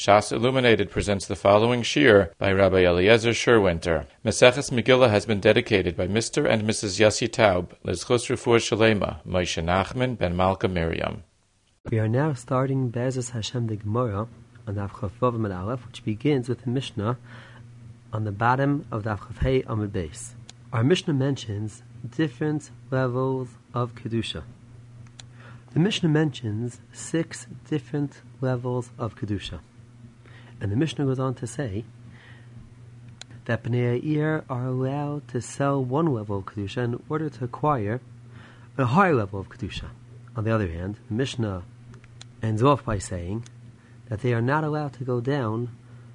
Shas Illuminated presents the following shiur by Rabbi Eliezer Sherwinter. Maseches Megillah has been dedicated by Mr. and Mrs. Yossi Taub, Lizchus Refuah Shalema, Moshe Nachman ben Malka Miriam. We are now starting Be'ezus Hashem the Gemara on the Vav Aleph, which begins with the Mishnah on the bottom of Daf Chav Hey Amud Beis. Our Mishnah mentions different levels of Kedusha. The Mishnah mentions six different levels of Kedusha. And the Mishnah goes on to say that Bnei Ha'ir are allowed to sell one level of Kedusha in order to acquire a higher level of Kedusha. On the other hand, the Mishnah ends off by saying that they are not allowed to go down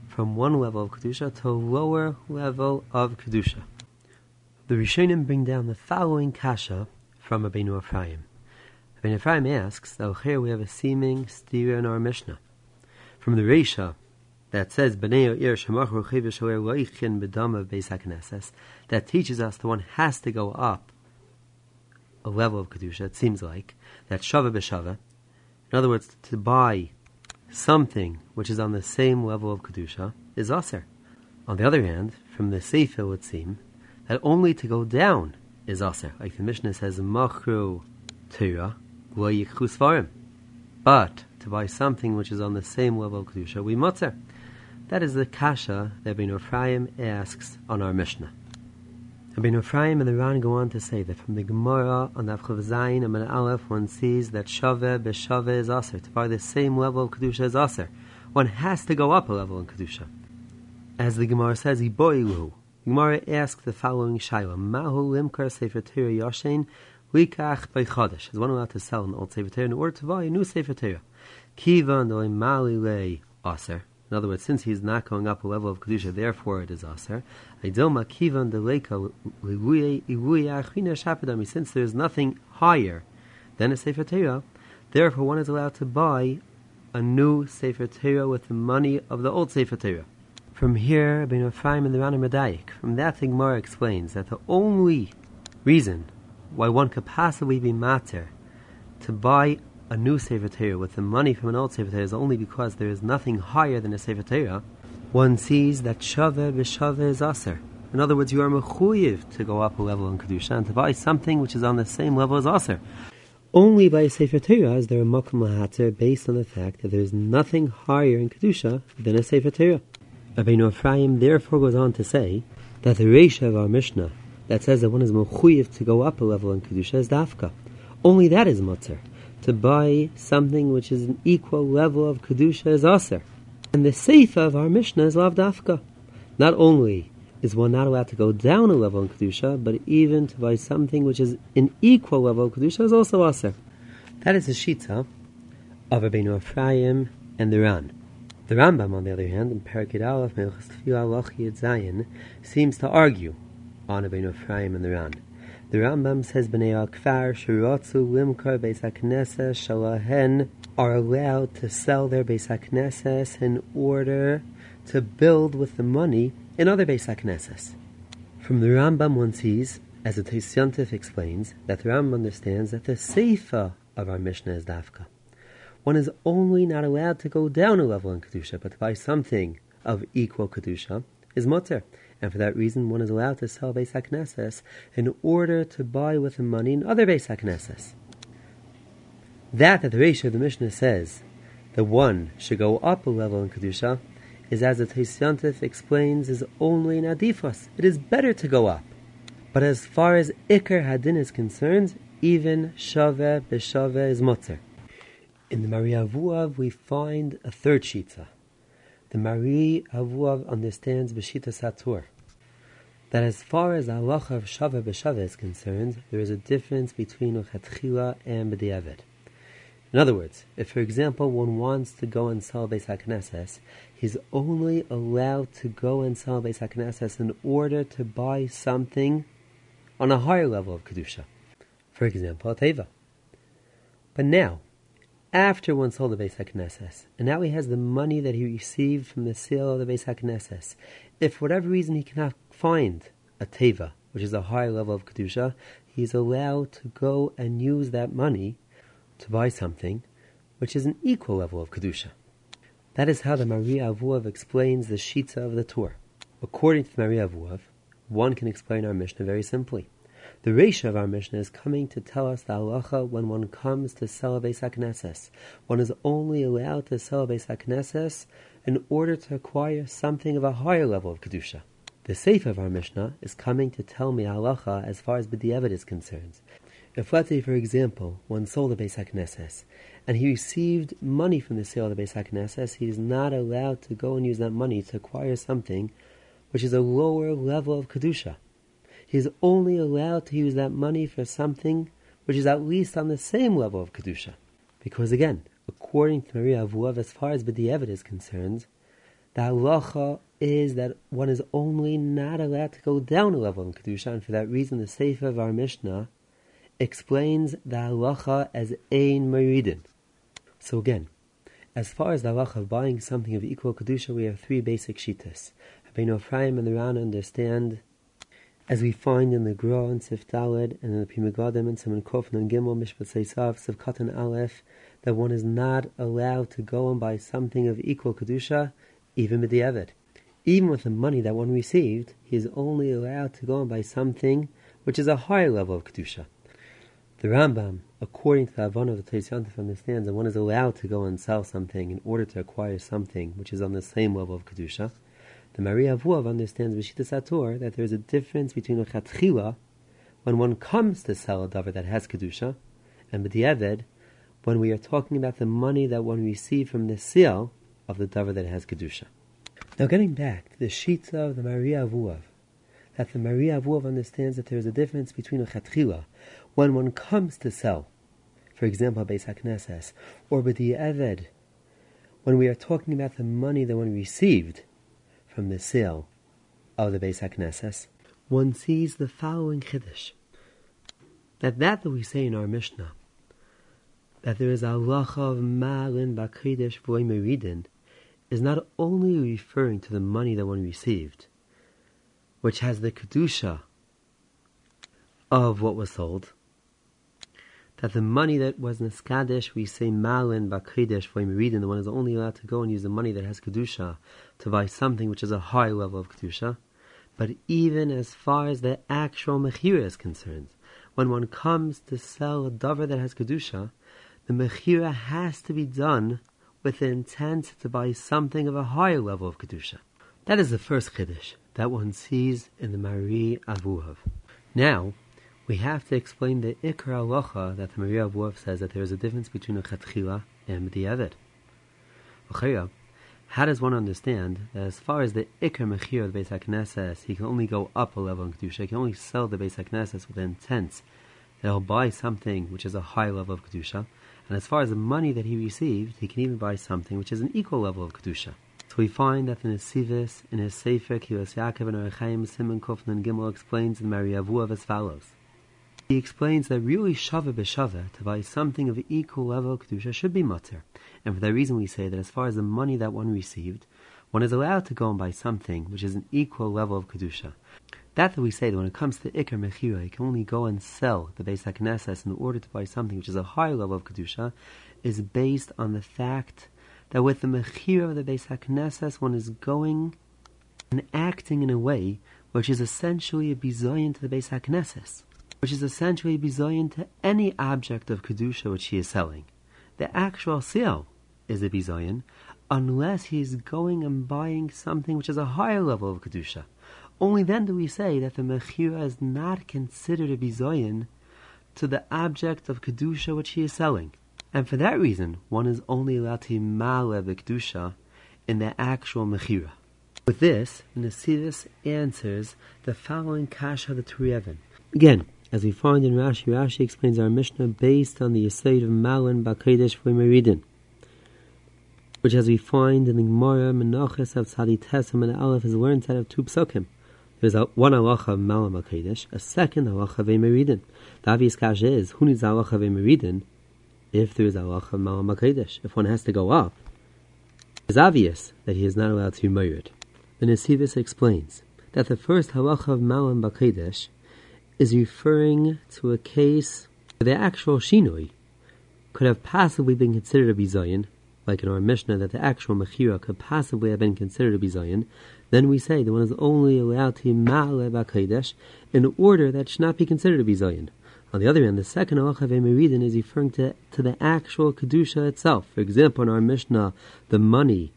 from one level of Kedusha to a lower level of Kedusha. The Rishonim bring down the following kasha from Rabbeinu Ephraim. Rabbeinu Ephraim asks, that here we have a seeming stira in our Mishnah. From the Reisha, that says that teaches us that one has to go up a level of kedusha. It seems like that shava b'shava. In other words, to buy something which is on the same level of kedusha is aser. On the other hand, from the sefer it would seem that only to go down is aser. Like the Mishnah says, machru tira But to buy something which is on the same level of kedusha, we mutzer. That is the kasha that Ben Ephraim asks on our Mishnah. Ben Ephraim and the Ran go on to say that from the Gemara on the Avchav Zayin and Aleph one sees that Shaveh b'Shaveh is Aser. To buy the same level of Kedusha as Aser. One has to go up a level in Kedusha. As the Gemara says, Iboilu. Gemara asks the following Shaila. Mahu limkar sefer Torah yoshen likach b'chodesh. Is one allowed to sell an old sefer Torah in order to buy a new sefer Torah? Kivan doy mali le Aser. In other words, since he's not going up a level of kedusha, therefore it is aser. Since there is nothing higher than a sefer Torah, therefore one is allowed to buy a new sefer Torah with the money of the old sefer Torah. From here, Ben Ephraim and the Rana Medayik, from that the Gemara explains that the only reason why one could possibly be matter to buy a new Sefer Torah with the money from an old Sefer Torah is only because there is nothing higher than a Sefer Torah, one sees that Shaveh b'Shaveh is Aser. In other words, you are mechuyev to go up a level in Kedusha and to buy something which is on the same level as Aser. Only by a Sefer Torah is there a Makom Lahater based on the fact that there is nothing higher in Kedusha than a Sefer Torah. Rabbeinu Ephraim therefore goes on to say that the Reisha of our Mishnah that says that one is mechuyev to go up a level in Kedusha is Dafka. Only that is Mutzer to buy something which is an equal level of Kedusha as Aser. And the Seifa of our Mishnah is Lavdafka. Not only is one not allowed to go down a level in Kedusha, but even to buy something which is an equal level of Kedusha is also Aser. That is the Shita of Rabbeinu Ephraim and the Ran. The Rambam, on the other hand, in Parakid Aleph, Zayin, seems to argue on Rabbeinu Ephraim and the Ran. The Rambam says Bnei Akfar Shirotzu Limkar Beis Shalahen are allowed to sell their Beis HaKnesses in order to build with the money in other Beis HaKnesses. From the Rambam one sees, as the Tosyantif explains, that the Rambam understands that the Seifa of our Mishnah is Dafka. One is only not allowed to go down a level in Kedusha, but to buy something of equal Kedusha is Mutter and for that reason one is allowed to sell Beis HaKnesses in order to buy with the money in other Beis HaKnesses. That that the ratio of the Mishnah says that one should go up a level in Kedusha is as the Tosyantif explains is only in Adifos. It is better to go up. But as far as Iker Hadin is concerned, even Shaveh b'Shaveh is Motzer. In the Maria Avuav we find a third Shita. The Marie Avuav understands B'shita Satur that as far as Allah of Shava B'Shava is concerned, there is a difference between Uchatchila and B'diavad. In other words, if for example one wants to go and sell Beis HaKnesses, he's only allowed to go and sell Beis HaKnesses in order to buy something on a higher level of Kedusha. For example, a Teva. But now, after one sold the Beis HaKnesses, and now he has the money that he received from the sale of the Beis HaKnesses. If for whatever reason he cannot find a Teva, which is a higher level of Kedusha, he's allowed to go and use that money to buy something which is an equal level of Kedusha. That is how the Maria Avuav explains the Shita of the Torah. According to the Maria Avuav, one can explain our Mishnah very simply. The Resha of our Mishnah is coming to tell us the halacha when one comes to sell a Beis. One is only allowed to sell a Beis in order to acquire something of a higher level of Kedusha. The Sefer of our Mishnah is coming to tell me halacha as far as B'diavad is concerned. If, let's say, for example, one sold a Beis HaKnesses, and he received money from the sale of the Beis HaKnesses, he is not allowed to go and use that money to acquire something which is a lower level of Kedusha. He is only allowed to use that money for something which is at least on the same level of Kedusha. Because again, according to Maria Avuav, as far as B'diavad is concerned, the halacha is that one is only not allowed to go down a level in Kedusha, and for that reason the Sefer of our Mishnah explains the halacha as ein meridin. So again, as far as the halacha of buying something of equal Kedusha, we have three basic shitas. Rabbeinu Ephraim and the Rana understand, as we find in the Gra and Sif Daled, and in the Pri Megadim and Simon Kof and Gimel Mishpat Seisav, Sif Katan Aleph, that one is not allowed to go and buy something of equal Kedusha, even with the Eved. Even with the money that one received, he is only allowed to go and buy something which is a higher level of Kedusha. The Rambam, according to the Havana of the Teisyantif, understands that one is allowed to go and sell something in order to acquire something which is on the same level of Kedusha. The Maria Avuav understands Vishita Sator that there is a difference between a Chatchila, when one comes to sell a davar that has Kedusha, and B'diavad, when we are talking about the money that one received from the sale of the davar that has Kedusha. Now, getting back to the Shita of the Maria Avuav, that the Maria Avuav understands that there is a difference between a chatchila, when one comes to sell, for example, Beis HaKnesses, or B'di Eved, when we are talking about the money that one received from the sale of the Beis HaKnesses, one sees the following chiddush, that that that we say in our Mishnah, that there is a lacha of malin bakridesh v'oimeridin, is not only referring to the money that one received, which has the kedusha of what was sold, that the money that was niskadish, we say malin bakridesh for reading the one is only allowed to go and use the money that has kedusha to buy something which is a high level of kedusha. But even as far as the actual mechira is concerned, when one comes to sell a davar that has kedusha, the mechira has to be done with the intent to buy something of a higher level of Kedusha. That is the first Kiddush that one sees in the Marie Avuhav. Now, we have to explain the Ikra Alocha that the Marie Avuhav says that there is a difference between a Chatchila and the Eved. How does one understand that as far as the Ikr Mechir of the Beis HaKnesses, he can only go up a level in Kedusha, he can only sell the Beis HaKnesses with the intent that he'll buy something which is a high level of Kedusha, and as far as the money that he received, he can even buy something which is an equal level of Kedusha. So we find that in his Sivis, in his Sefer, Kilos Yaakov and Arachaim, Simon Kofnan Gimel explains in Mariavuav as follows. He explains that really Shava B'Shava, to buy something of equal level of Kedusha, should be mutter. And for that reason we say that as far as the money that one received, one is allowed to go and buy something which is an equal level of Kedusha. That that we say that when it comes to Iker Mechira, you can only go and sell the Beis HaKnesses in order to buy something which is a higher level of Kedusha, is based on the fact that with the Mechira of the Beis HaKnesses, one is going and acting in a way which is essentially a bizoyin to the Beis HaKnesses, which is essentially a bizoyin to any object of Kedusha which he is selling. The actual sale is a bizoyin, unless he is going and buying something which is a higher level of Kedusha. Only then do we say that the mechira is not considered a bizoyin to the object of kedusha which he is selling, and for that reason, one is only allowed to male the kedusha in the actual mechira. With this, Nasiris answers the following kasha the Turiyevin. Again, as we find in Rashi, Rashi explains our Mishnah based on the Yisayid of Malin Bakedesh Meridin, which as we find in the Gemara Menachos of Tzadi Tesam and Aleph is learned out of two psukim. There's a, one halacha of Malam HaKadosh, a second halacha of. The obvious kasha is, who needs halacha of if there is halacha Malam HaKadosh? If one has to go up, it's obvious that he is not allowed to be married. The Nesivis explains that the first halacha of Malam HaKadosh is referring to a case where the actual shinoi could have possibly been considered a bizayin, like in our Mishnah, that the actual Mechira could possibly have been considered be Zion, then we say the one is only allowed to Ma'ale B'Kodesh in order that should not be considered to be Zion. On the other hand, the second halacha Meridin is referring to, to the actual Kedusha itself. For example, in our Mishnah, the money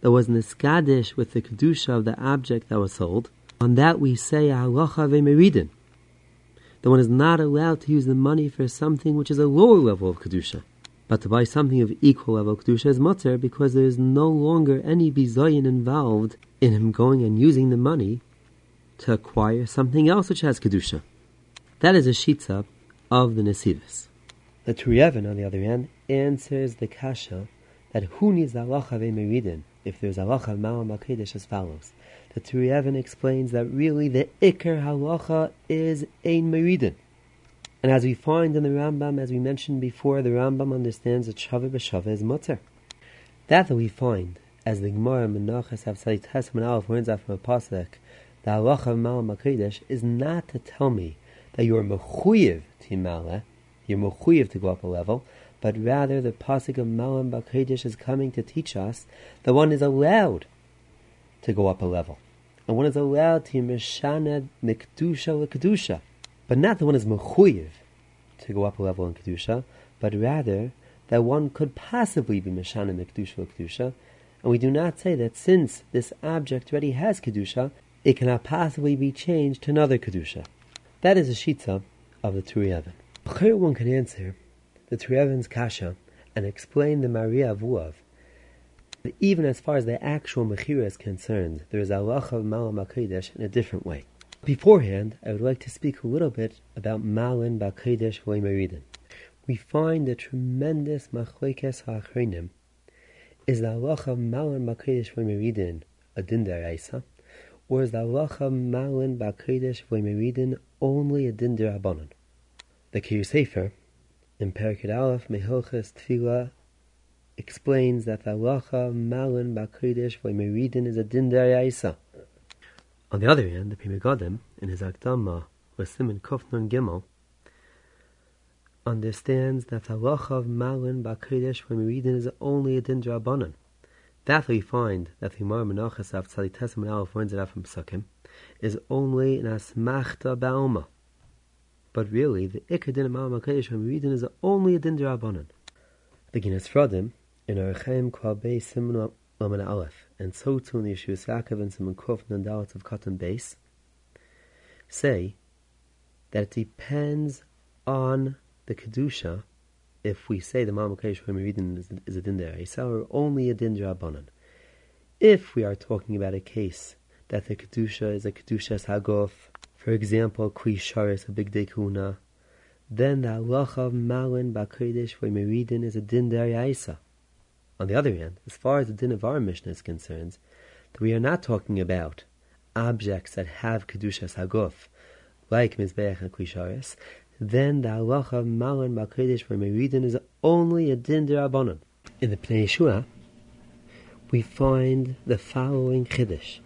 that was niskadish with the Kedusha of the object that was sold, on that we say a halacha Meridin. The one is not allowed to use the money for something which is a lower level of Kedusha. But to buy something of equal level of Kedusha is mutter because there is no longer any bizayin involved in him going and using the money to acquire something else which has Kedusha. That is a shitza of the Nesivas. The Turiyevin, on the other hand, answers the kasha that who needs the halacha meridin if there's halacha ma'am makedesh as follows. The Turiyevin explains that really the ikar halacha is ein meridin. And as we find in the Rambam, as we mentioned before, the Rambam understands that shava b'shava is mutter. That that we find, as the Gemara Menachas Avsai Tesman Aleph learns out from a pasuk, the halacha of ma'am makedesh is not to tell me that you're mechuyev to mala, you're mechuyev to go up a level, but rather the pasuk of Malam Bakedesh is coming to teach us that one is allowed to go up a level, and one is allowed to mishana mikdusha lekdusha, but not that one is mechuyev to go up a level in kedusha, but rather that one could possibly be mishana mikdusha lekdusha, and we do not say that since this object already has kedusha, it cannot possibly be changed to another kedusha. That is a shita of the Turiyavin. Here one can answer the Turiyavin's kasha and explain the Maria Avuav. Even as far as the actual Mechira is concerned, there is Allah of Malam Bakodesh in a different way. Beforehand, I would like to speak a little bit about Malin Bakodesh Meridin. We find the tremendous Machlekes HaAchrenim is the Allah of Malin Bakodesh Meridin a din deraisa, or is the halacha malin ba'kedesh v'meridin only a din derabanan? The Kir Sefer, in Perikid Aleph Tefillah, explains that the halacha malin ba'kedesh v'meridin is a din deraisa. On the other hand, the Pri Megadim, in his Akdama, Simon Kofnon Gimel, understands that the halacha of malin ba'kedesh v'meridin is only a din derabanan. That we find that the Gemara Menachas of Tzadites Menal finds it out from Psukim is only an asmachta ba'alma. But really, the Ikar Din Amal Makadesh when we read is only a Din Derabanan. The Guinness Fradim in Archaim Kwabei Simon Laman Aleph, and so too in the Yeshuos Yaakov and Simon Kuf and Dalit of Cotton Base, say that it depends on the Kedusha if we say the Malmakesh when we read is, a din deraisa or only a din drabanan. If we are talking about a case that the kedusha is a kedusha hagof, for example, kli sharis a big kuna, then the halacha of malin we read is a din deraisa. On the other hand, as far as the din of our Mishnah is concerned, that we are not talking about objects that have kedusha hagof, like mizbeach and kli sharis, then the halacha of Malan Bakodesh for Meridin is only a din derabanan. In the Pnei Yeshua, we find the following chiddush.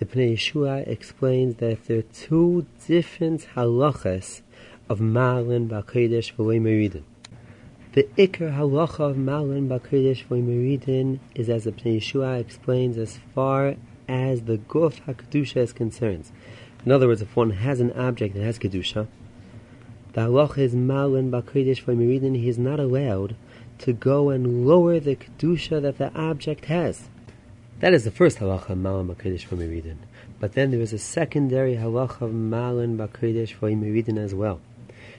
The Pnei Yeshua explains that if there are two different halachas of Malan Bakodesh for Meridin, the Iker halacha of Malan Bakodesh for Meridin is as the Pnei Yeshua explains as far as the Guf HaKedusha is concerned. In other words, if one has an object that has Kedusha, the halach is malin b'kodesh for meridin. He is not allowed to go and lower the kedusha that the object has. That is the first halacha malin b'kodesh for meridin. But then there is a secondary halacha of malin b'kodesh for meridin as well,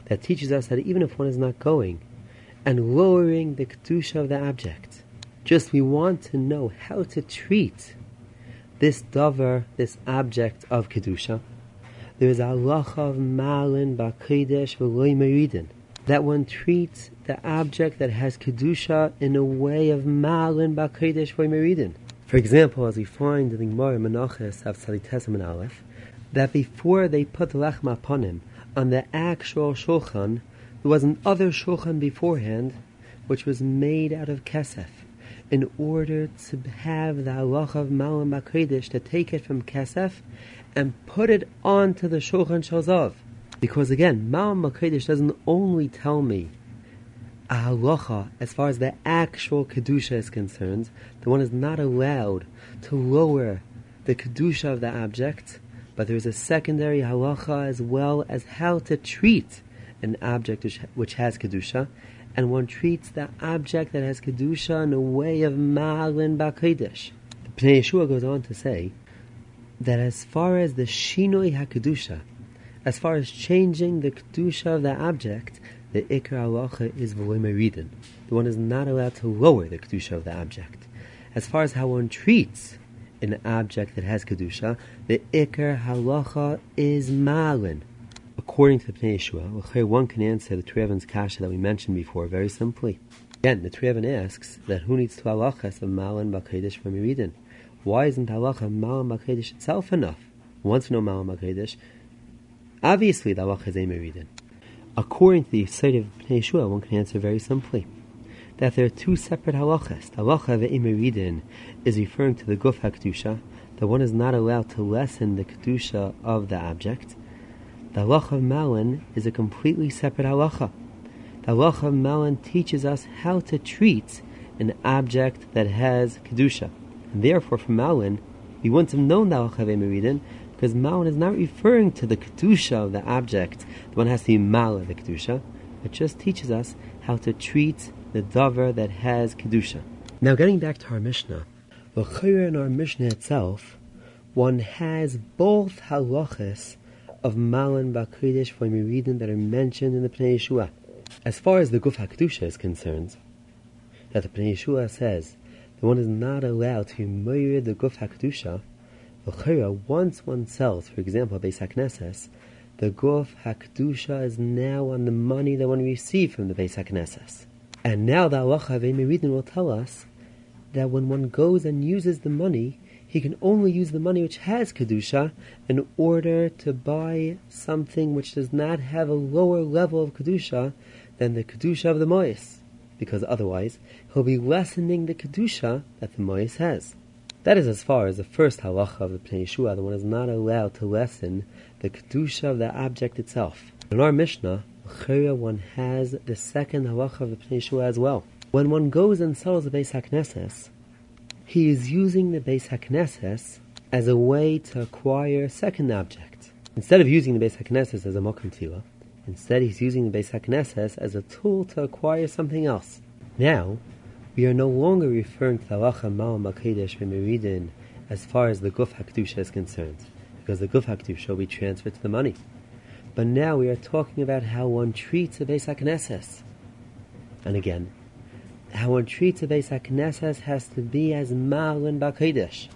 that teaches us that even if one is not going and lowering the kedusha of the object, just we want to know how to treat this davar, this object of kedusha there is a halacha of malin b'kodesh v'loy meridin. That one treats the object that has kedusha in a way of malin b'kodesh v'loy meridin. For example, as we find in the Gemara Menachos of Tzadites and Aleph, that before they put the lechem upon on the actual shulchan, there was another shulchan beforehand, which was made out of kesef, in order to have the halacha of malin b'kodesh to take it from kesef and put it onto the Shulchan Shalzav. Because again, Ma'am Makodesh doesn't only tell me a halacha, as far as the actual kedusha is concerned, the one is not allowed to lower the kedusha of the object, but there is a secondary halacha as well as how to treat an object which, has kedusha, and one treats the object that has kedusha in a way of malin bakodesh. The Pnei Yeshua goes on to say that as far as the shinoi hakedusha, as far as changing the kedusha of the object, the ikar halacha is v'loimeridin. The one is not allowed to lower the kedusha of the object. As far as how one treats an object that has kedusha, the ikar halacha is malin. According to the Pnei Yeshua, one can answer the Trevin's kasha that we mentioned before very simply. Again, the Trevin asks that who needs two halachas of malin b'kedesh from Yeridin? Why isn't halacha malin b'kedesh itself enough? Once we know malin b'kedesh, obviously the halacha is a meridin. According to the site of Pnei Yeshua, one can answer very simply that there are two separate halachas. The halacha of ve'imeridin is referring to the guf hakdusha, that one is not allowed to lessen the kedusha of the object. The halacha of Malin is a completely separate halacha. The halacha of Malin teaches us how to treat an object that has kedusha. And therefore, from Malin, we wouldn't have known the halacha of ve'imeridin because Malin is not referring to the Kedusha of the object, the one has to be Mala the Kedusha. It just teaches us how to treat the Dover that has Kedusha. Now, getting back to our Mishnah, in our Mishnah itself, one has both halachas of Malin Bakridish for Meridim that are mentioned in the Pnei Yeshua. As far as the Guf HaKedusha is concerned, that the Pnei Yeshua says that one is not allowed to murder the Guf HaKedusha the once one sells, for example, Beis HaKnesses, the Guf HaKdusha is now on the money that one received from the Beis HaKnesses. And now the Halacha of will tell us that when one goes and uses the money, he can only use the money which has Kedusha in order to buy something which does not have a lower level of Kedusha than the Kedusha of the Mois, because otherwise he'll be lessening the Kedusha that the Mois has. That is as far as the first halacha of the Pnei Yeshua, the one is not allowed to lessen the kedusha of the object itself. In our Mishnah, one has the second halacha of the Pnei Yeshua as well. When one goes and sells the Beis HaKnesses, he is using the Beis HaKnesses as a way to acquire a second object. Instead of using the Beis HaKnesses as a Mokum Tila, instead he's using the Beis HaKnesses as a tool to acquire something else. Now, we are no longer referring to halacha mal makedesh v'meridin as far as the guf hakdusha is concerned, because the guf hakdusha will be transferred to the money. But now we are talking about how one treats a Beis HaKnesses. And again, how one treats a Beis HaKnesses has to be as Malin B'Kodesh.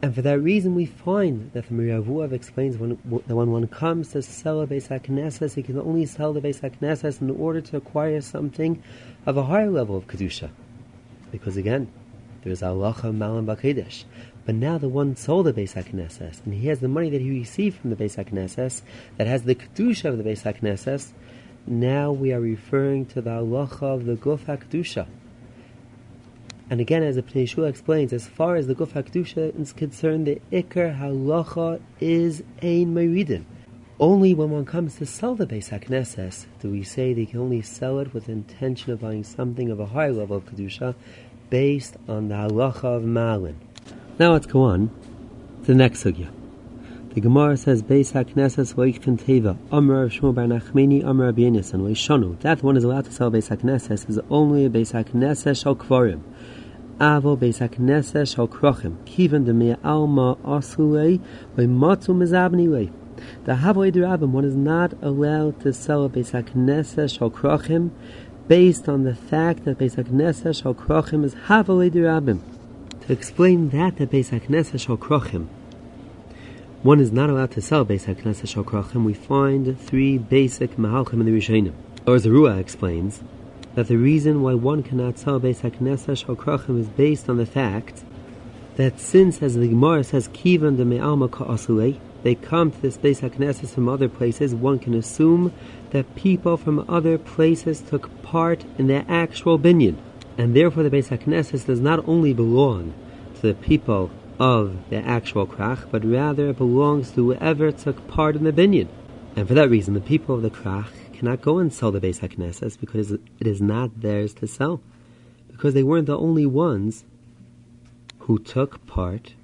And for that reason, we find that the Miravuav explains when, that when one comes to sell a Beis HaKnesses, he can only sell the Beis HaKnesses in order to acquire something of a higher level of Kedusha because again, there's halacha malam b'kedesh. But now the one sold the Beis HaKnesses, and he has the money that he received from the Beis HaKnesses, that has the kedusha of the Beis HaKnesses, now we are referring to the halacha of the Guf HaKedusha. And again, as the Pnei explains, as far as the Guf HaKedusha is concerned, the Iker halacha is ein meridin. Only when one comes to sell the Beis HaKnesses do we say they can only sell it with the intention of buying something of a higher level of Kedusha based on the halacha of Malin. Now let's go on to the next sugya. The Gemara says, Beis HaKnesses loichtin teva, Amr of Shmuel bar Nachmeni, Amr Rabbi and loishonu. That one is allowed to sell Beis HaKnesses is only a Beis HaKnesses shal kvarim. Avo Beis HaKnesses shal krochim. Kiven de mea alma osulei, loimatu mezabni the Havoid Rabbim, one is not allowed to sell a Beis Krochim based on the fact that Beis HaKnesses Shal Krochim is Havoid Rabbim. To explain that, the Beis HaKnesses Shal one is not allowed to sell Beis Krochim, we find three basic Mahalchim in the Rishonim. Or as the Ruah explains, that the reason why one cannot sell Beis HaKnesses Shal Krochim is based on the fact that since, as the Gemara says, Kivan de Me'alma Ka'asulei, they come to this Beis HaKnesses from other places, one can assume that people from other places took part in the actual binyan. And therefore the Beis HaKnesses does not only belong to the people of the actual krach, but rather it belongs to whoever took part in the binyan. And for that reason, the people of the krach cannot go and sell the Beis HaKnesses because it is not theirs to sell. Because they weren't the only ones who took part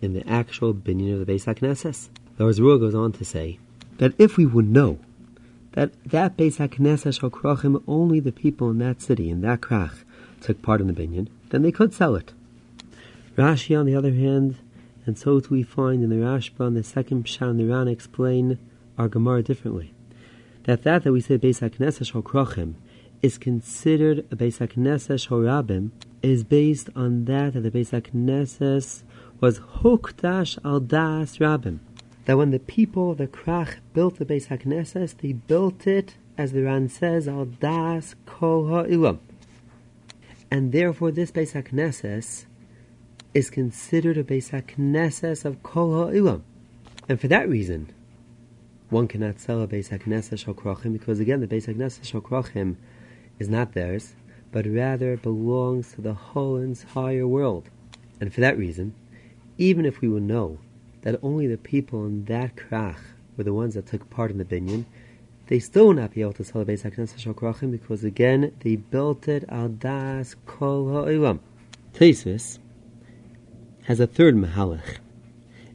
in the actual binyan of the Beis HaKnesses. The Rua goes on to say that if we would know that that Beis HaKnesses shall krachim, only the people in that city, in that krach, took part in the binyan, then they could sell it. Rashi, on the other hand, and so too we find in the Rashba and the second Pshat the Ran explain our Gemara differently. That that that we say Beis HaKnesses is considered a Beis HaKnesses shal Rabim is based on that that the Beis HaKnesses was Hukdash al Das Rabim. That when the people the Krach built the Beis HaKnesses, they built it, as the Ran says, al Das Kol Ha'ilam. And therefore this Beis HaKnesses is considered a Beis HaKnesses of Kol Ha'ilam. And for that reason, one cannot sell a Beis HaKnesses Shal because again, the Beis HaKnesses Shal is not theirs, but rather belongs to the whole entire world. And for that reason, even if we would know that only the people in that krach were the ones that took part in the binyan, they still will not be able to sell the Beis HaKnesses Shal because again, they built it al das kol ha'ilam. Tesis has a third mahalach,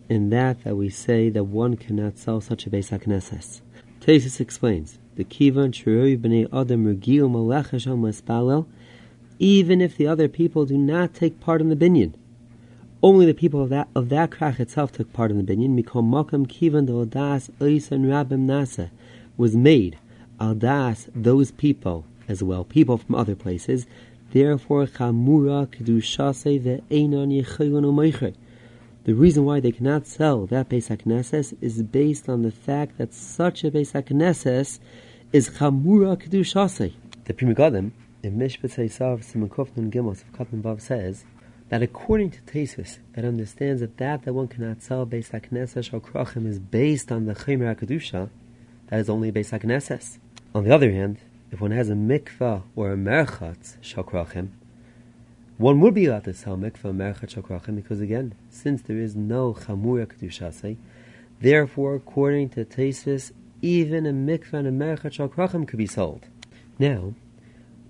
in that that we say that one cannot sell such a Beis HaKnesses. Tesis explains, the kivan shroi b'nei adam regil malachesh al even if the other people do not take part in the binyan. Only the people of that of that krach itself took part in the binyan. Mikom makam kivan do das oisan rabim nasa was made al das those people as well, people from other places, Therefore, chamura kedushase ve'enon yechilon u'meicher. The reason why they cannot sell that Beis HaKnesses is based on the fact that such a Beis HaKnesses is chamura kedushase. The Pri Megadim, in Mishpat Seisav Simakov Nun Gimos of Katan Vav says that according to Tesis, that understands that that that one cannot sell Beis HaKnesses or Krachim is based on the Chaymer HaKedusha, that is only Beis HaKnesses. On the other hand, if one has a mikvah or a merchatz shakrachim, one would be allowed to sell mikvah merchatz shakrachim because again, since there is no chamura kedushase, therefore, according to Tesis, even a mikvah and a merchatz shakrachim could be sold. Now,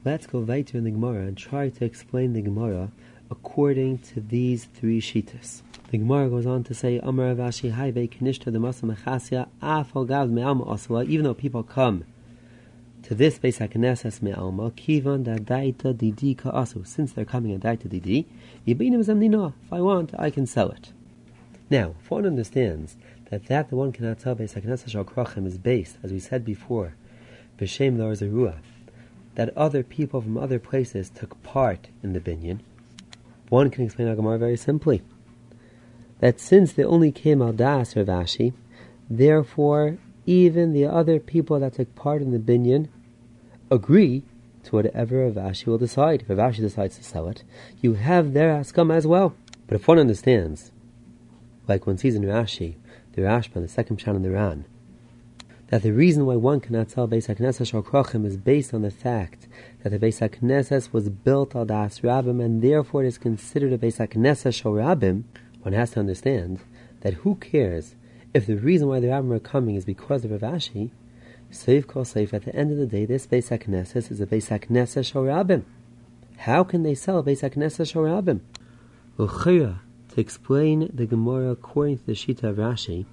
let's go weiter in the Gemara and try to explain the Gemara according to these three shitas. The Gemara goes on to say, Amar Avashi Haive Kanishta the Masam Achasya Afal Gav Me'alma Asala, even though people come to this Beis HaKnesses me'alma, kivan da daita didi ka'asu. Since they're coming a daita didi, yibinim zamnino. If I want, I can sell it. Now, if one understands that that the one cannot sell Beis HaKnesses shal krachim is based, as we said before, b'shem zerua, that other people from other places took part in the binyan, one can explain Agamar very simply. That since they only came al das Rav Ashi, therefore even the other people that took part in the binyan agree to whatever Rav Ashi will decide. If Rav Ashi decides to sell it, you have their askam as well. But if one understands, like one sees in Rashi, the Rashba, the second Pshat in the Ran, that the reason why one cannot sell Beis HaKnesses Shal Krochim is based on the fact that the Beis HaKnesses was built al Das Rabim and therefore it is considered a Beis HaKnesses Shal Rabim, one has to understand that who cares if the reason why the rabbim are coming is because of Rav Ashi, Seif Kol Seif, at the end of the day, this Beis HaKnesses is a Beis HaKnesses Shorabim. How can they sell a Beis HaKnesses Shorabim? Uchira, to explain the Gemara according to the Shita of Rashi,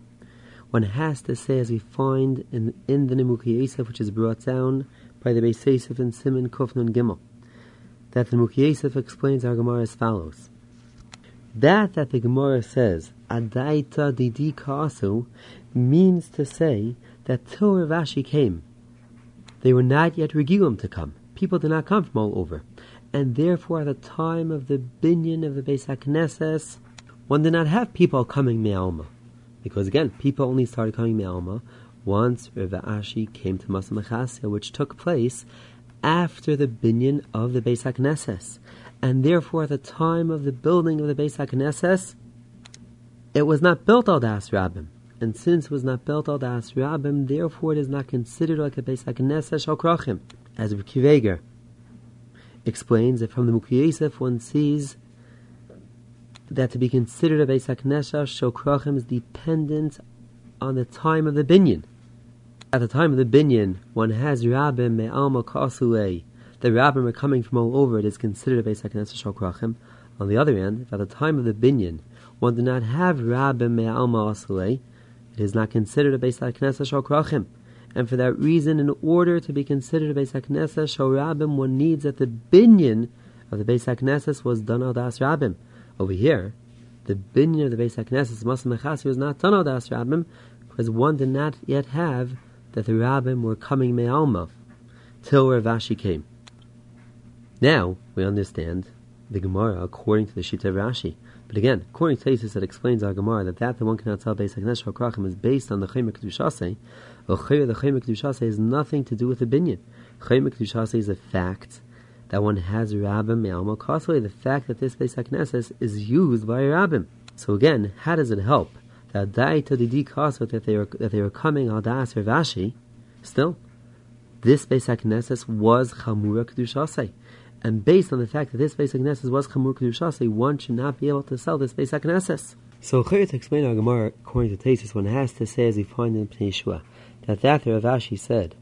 one has to say, as we find in, in the Nimukei Yosef, which is brought down by the Beis Yosef and Simon Kufnun Gimel, that the Nimukei Yosef explains our Gemara as follows. That that the Gemara says, Adaita didi kasu, means to say that till Rav Ashi came, they were not yet regilim to come. People did not come from all over. And therefore, at the time of the binyan of the Beis HaKnesses, one did not have people coming me'alma. Because again, people only started coming me'alma once Rav Ashi came to Masa Mechasya, which took place after the binyan of the Beis HaKnesses and therefore at the time of the building of the Beis HaKnesses, it was not built al das Rabbim. And since it was not built al das Rabbim, therefore it is not considered like a Beis HaKnesses Krachim. As Kiveger explains that from the Mukhi one sees that to be considered a Beis HaKnesses Krachim is dependent on the time of the binyan. At the time of the binyan, one has rabbim me'alma kasule. The rabbim are coming from all over. It is considered a Beis HaKnesset Shal Krachim. On the other hand, at the time of the binyan, one did not have rabbim me'alma kasule. It is not considered a Beis HaKnesset Shal. And for that reason, in order to be considered a Beis HaKnesset Shal one needs that the binyan of the Beis HaKnesset was done al das Rabbim. Over here, the binyan of the Beis HaKnesset, Masam Mechasi, was not done al das Rabbim, because one did not yet have that the Rabbim were coming Me'alma, till Rav Ashi came. Now, we understand the Gemara according to the Shita Rashi. But again, according to Tesis that explains our Gemara that that the one cannot tell Beis HaKnesset Krachim is based on the Chayim Kedushase, the Chayim Kedushase has nothing to do with the binyan. Chayim Kedushase is a fact that one has Rabbim Me'alma Kosle, the fact that this Beis HaKnesset is used by Rabbim. So again, how does it help that Daita Didi Kosle that they were that they coming al Das Rav Ashi? Still, this Beis HaKnesset was Chamura Kedushase. And based on the fact that this Beis HaKnesses was Chamur Kedushase, one should not be able to sell this Beis HaKnesses. So Chayr to explain our Gemara, according to Tesis, one has to say, as we find in Pnei that after Rav Ashi said,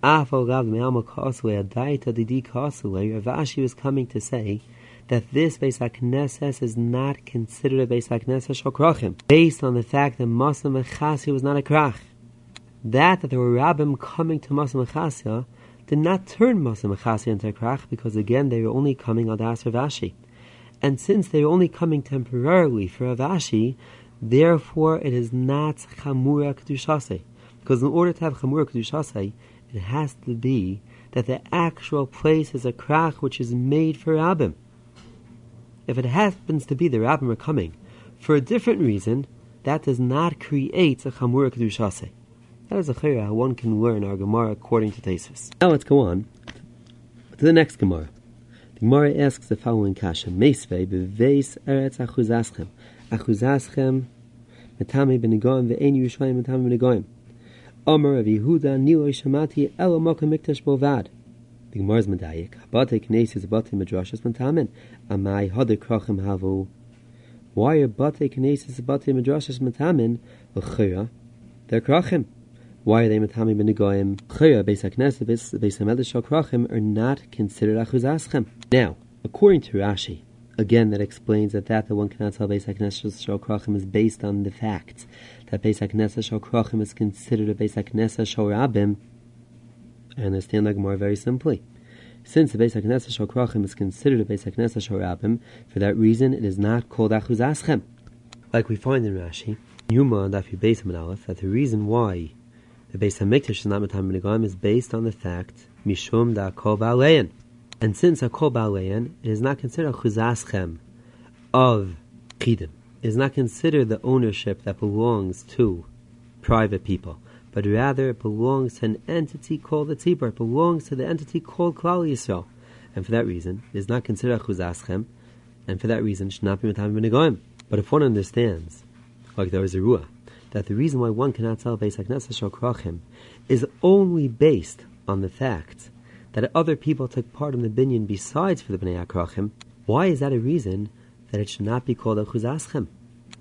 Afal Gav Me'alma Koswe, Adaita Didi Koswe, Rav Ashi was coming to say that this Beis HaKnesses is not considered a Beis HaKnesses Shokrachim, based on the fact that Masa Mechasi was not a Krach. That, that there were Rabbim coming to Masa Mechasya, did not turn Masa Mechasi into a Krach, because again, they were only coming on Das Rav Ashi. And since they were only coming temporarily for Rav Ashi, therefore it is not Chamura Kedushase. Because in order to have Chamura Kedushase, it has to be that the actual place is a krach which is made for Rabbim. If it happens to be the Rabbim are coming for a different reason, that does not create a Chamura Kedushase. That is a chayra one can learn our Gemara according to Tesis. Oh, now let's go on to the next Gemara. The Gemara asks the following kasha: Meisvei beveis eretz achuzaschem, achuzaschem metame benigoim ve'en Yerushalayim metame benigoim. Omer of Yehuda Nilo Shamati Elo Mokem Mikdash Bovad. The Gemara Gemara's Medayik. Habate Knesses Bate Midrashas Mentamen. Amai Hode Krochem Havu. Why are Bate Knesses Bate Midrashas Mentamen? L'chira. They're Krochem. Why are they Metami Benigoyim? Chira, Beis HaKnesset, Beis HaMedesh Krochem are not considered Achuzaschem. Now, according to Rashi, Again, that explains that that the one cannot tell Beis HaKnesses Shal is based on the fact that Beis HaKnesses Shal is considered a Beis HaKnesses Shal. I understand the Gemara very simply. Since the Beis HaKnesses Shal is considered a Beis HaKnesses Shal for that reason it is not called Achuzaschem. Like we find in Rashi, Yuma and Afi Beis Aleph, that the reason why the Beis HaMikdash is not Matam is based on the fact Mishum da Kol and since a kol ba'alein, it is not considered a chuzaschem of chidim. It is not considered the ownership that belongs to private people, but rather it belongs to an entity called the tzibur. It belongs to the entity called Klal Yisrael. And for that reason, it is not considered a chuzaschem, and for that reason, should not be mitam b'negoim. But if one understands, like there is a ruah, that the reason why one cannot sell Beis HaKnesset is only based on the fact that other people took part in the binyan besides for the Bnei Akrachim, why is that a reason that it should not be called a Chuzaschem?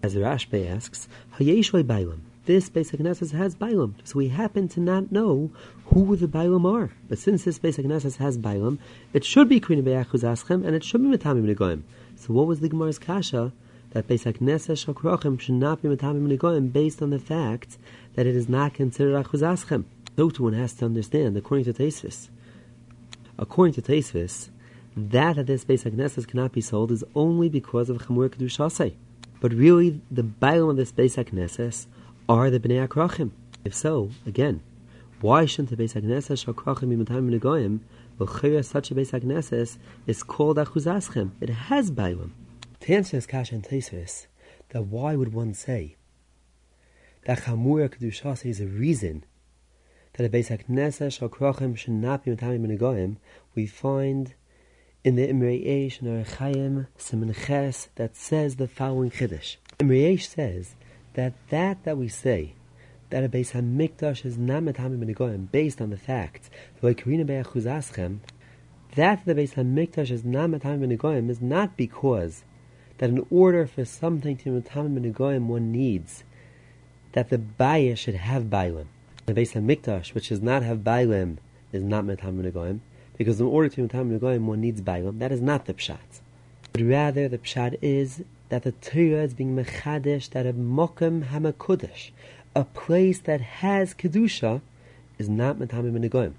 As the Rashba asks, Hayeshoi Bailam. This basic Knesset has Bailam, so we happen to not know who the Bailam are. But since this basic Knesset has Bailam, it should be Krina Be'achuzaschem, and it should be Metamim Negoim. So what was the Gemara's Kasha? That Knesset Shakrachim should not be Metamim Negoim based on the fact that it is not considered Achuzaschem. So one has to understand, according to Tesis, According to Teisvis, that that this Beis cannot be sold is only because of Chamur Kedushasei. But really, the Bailam of this Beis HaKnesses are the Bnei Akrachim. If so, again, why shouldn't the Beis HaKnesses Shakrachim be Matam Negoyim, but such a Beis HaKnesses is called Achuzaschem? It has Bailam. To answer this Kash and Teisvis, that why would one say that Chamur Kedushasei is a reason that a Beis Shal Krochim should not be Matami Benegoyim, we find in the Imrei and Arachayim Simon Ches that says the following Chiddush. Imrei says that that that we say that a Beis HaMikdash is not Matami Benegoyim based on the fact that Karina Be'achuzaschem that the Beis HaMikdash is not Matami Benegoyim is not because that in order for something to be Matami Benegoyim one needs that the Baya should have Bailim. The Beis Hamikdash, which does not have Bailim, is not Metam Goyim, because in order to be Metam Goyim, one needs Bailim. That is not the Pshat. But rather, the Pshat is that the Torah is being Mechadesh, that a Mokum Hamakudesh, a place that has Kedusha, is not Metam Goyim.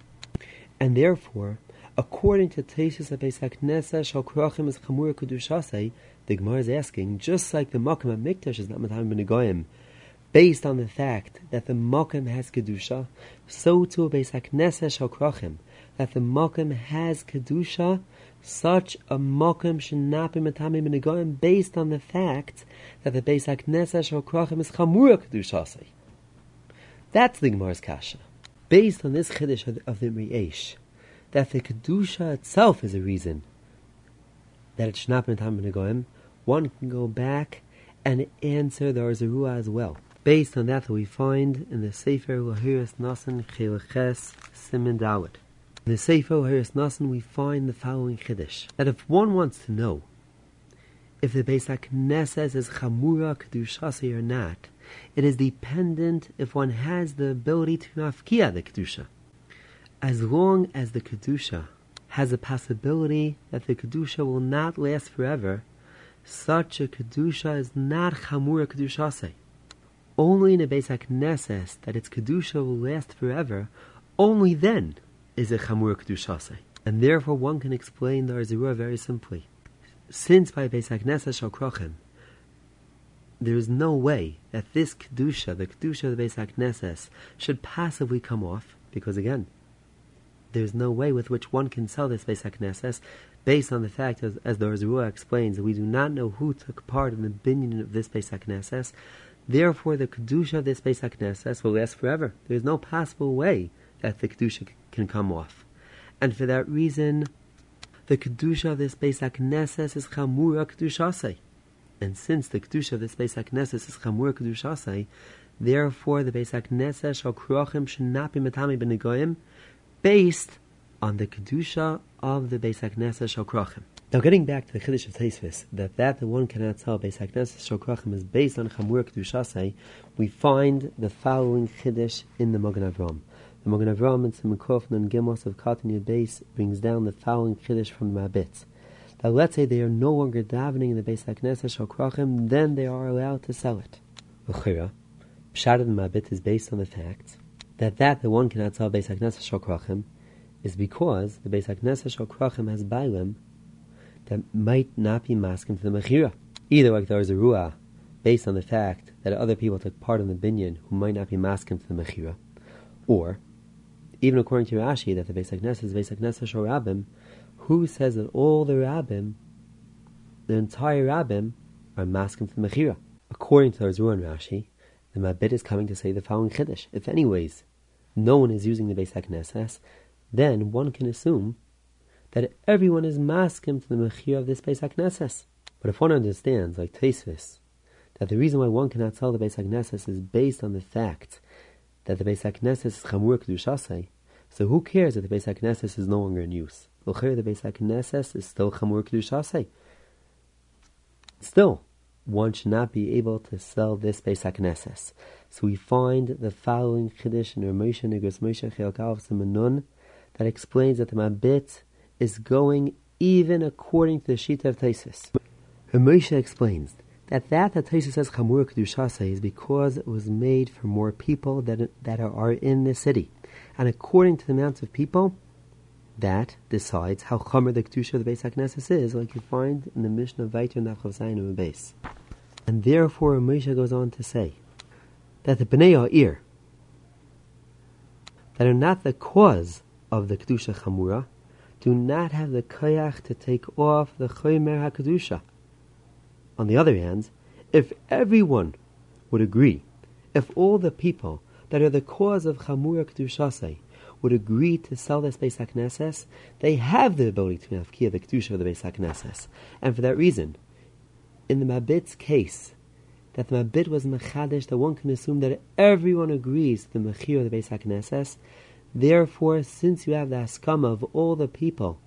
And therefore, according to Tesis Beis HaKnesset, Shal Krochim is Chamur Kedushasei, the Gemara is asking, just like the Mokum HaMikdash is not Metam Goyim, based on the fact that the Mokum has Kedusha, so too Beis HaKnesset Shal Krochim, that the Mokum has Kedusha, such a Mokum should not be Metamim Negoim based on the fact that the Beis HaKnesset Shal Krochim is Chamura Kedusha. That's the Gemara's Kasha. Based on this Chiddush of, the Mri'esh, that the Kedusha itself is a reason that it should not be Metamim Negoim, one can go back and answer the Ohr Zarua as well. Based on that, we find in the Sefer Lahiris Nasan Chilches Simen Dawid. In the Sefer Lahiris Nasan, we find the following Chiddush that if one wants to know if the Beis HaKnesses is Chamura Kedushasi or not, it is dependent if one has the ability to nafkia the Kedusha. As long as the Kedusha has a possibility that the Kedusha will not last forever, such a Kedusha is not Chamura Kedushasei only in a Beis HaKnesses that its Kedusha will last forever, only then is it Chamur Kedushase. And therefore one can explain the Ohr Zarua very simply. Since by Beis HaKnesses Shal Krochem, there is no way that this Kedusha, the Kedusha of the Beis should passively come off, because again, there's no way with which one can sell this Beis HaKnesses based on the fact, as, as the Ohr Zarua explains, we do not know who took part in the binyan of this Beis HaKnesses, Therefore, the kedusha of this Beis Haknesses will last forever. There is no possible way that the kedusha can come off, and for that reason, the kedusha of this Beis Haknesses is chamura kedushasei. And since the kedusha of this Beis Haknesses is chamura kedushasei, therefore the Beis Haknesses shall krochim should not be matami based on the kedusha of the Beis Haknesses shall. Now, getting back to the Chiddush of Teisvis, that that the one cannot tell Beis Hakneses Shokrachim is based on Chamur Kedushasei, we find the following Chiddush in the Mogen Avram. The Mogen Avram in Simukov and Gemos of Katan base brings down the following Chiddush from the Mabitz. That let's say they are no longer davening in the Beis Hakneses Shokrachim, then they are allowed to sell it. L'chira, Pshat of the Mabit is based on the fact that that the one cannot tell Beis Hakneses Shokrachim is because the Beis Hakneses Shokrachim has Bailim that might not be masking to the Mechira. Either like there is a Ruah, based on the fact that other people took part in the binyan who might not be masking to the Mechira, or, even according to Rashi, that the Beis HaKnesses is Beis HaKnesses or Rabbim, who says that all the Rabbim, the entire Rabbim, are masking to the Mechira? According to the Ruah and Rashi, the Mabit is coming to say the following Chiddush. If anyways, no one is using the Beis HaKnesses, then one can assume that everyone is maskim to the mechir of this Beis HaKnesses. But if one understands, like Teisvis, that the reason why one cannot sell the Beis HaKnesses is based on the fact that the Beis HaKnesses is chamur kedushasei, so who cares if the Beis HaKnesses is no longer in use? the Beis HaKnesses is still chamur kedushasei. Still, one should not be able to sell this Beis HaKnesses. So we find the following Chiddush in Igros Moshe Simenun that explains that the Mabit is going even according to the Shita of Taisis. Moshe explains that that that Taisis says Chamur Kedushasa is because it was made for more people that, that are in the city. And according to the amount of people, that decides how Chamur the Kedusha of the Beis HaKnesses is, like you find in the Mishnah Vayter Nachlav Zayin base. And therefore Moshe goes on to say that the Bnei Ha'ir, that are not the cause of the Kedusha Chamura, do not have the koyach to take off the choymer hakadusha. On the other hand, if everyone would agree, if all the people that are the cause of chamura kedushasei would agree to sell this Beis HaKnesses, they have the ability to nafkia the kedusha of the Beis HaKnesses. And for that reason, in the Mabit's case, that the Mabit was mechadish, that one can assume that everyone agrees to the mechir of the Beis HaKnesses, Therefore, since you have the haskama of all the people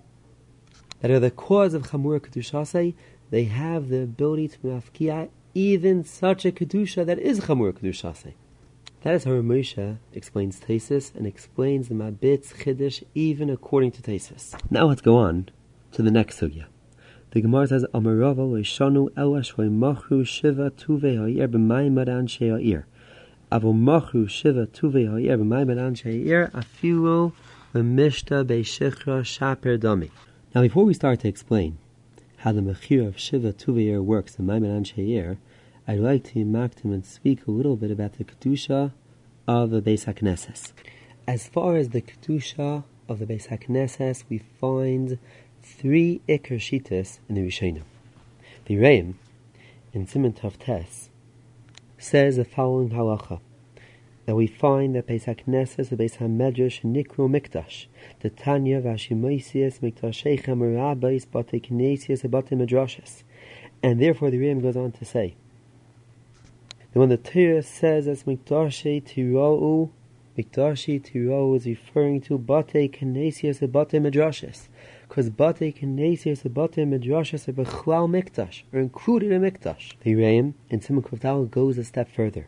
that are the cause of Chamur Kedushasei, they have the ability to mafkia even such a Kedusha that is Chamur Kedushasei. That is how Moshe explains Tesis and explains the Mabitz Chiddush even according to Tesis. Now let's go on to the next sugya. The Gemara says, Amarava leishanu elashvei machru shiva tuve ha'ir b'mayim madan she'a'ir. Avo machru shiva tuve ha'ir b'mayim madan she'a'ir afilu v'mishta be'shichra shaper dami. Now before we start to explain how the mechir of shiva tuve works in Maimon She'ir, I'd like to mark him and speak a little bit about the kedusha of the Beis Haknesses. As far as the kedusha of the Beis Haknesses, we find three ikar shitas in the Rishonim. The Reim in Simon Tes says the following halacha that we find that Beis Haknesses, the Beis Hamedrash, Nikro Mikdash, the Tanya Vashimoisius Miktashechem Rabbis Bate Kinesius Bate Medrashes, and therefore the Reim goes on to say that when the Torah says as Mikdashi Tirau, Mikdashi Tirau is referring to Bate Kinesias and Bate Midrashes. Because Bate Kinesias and Bate Midrashes are Bechlal Mikdash, are included in Mikdash. The Reim in Simon Kavdal goes a step further.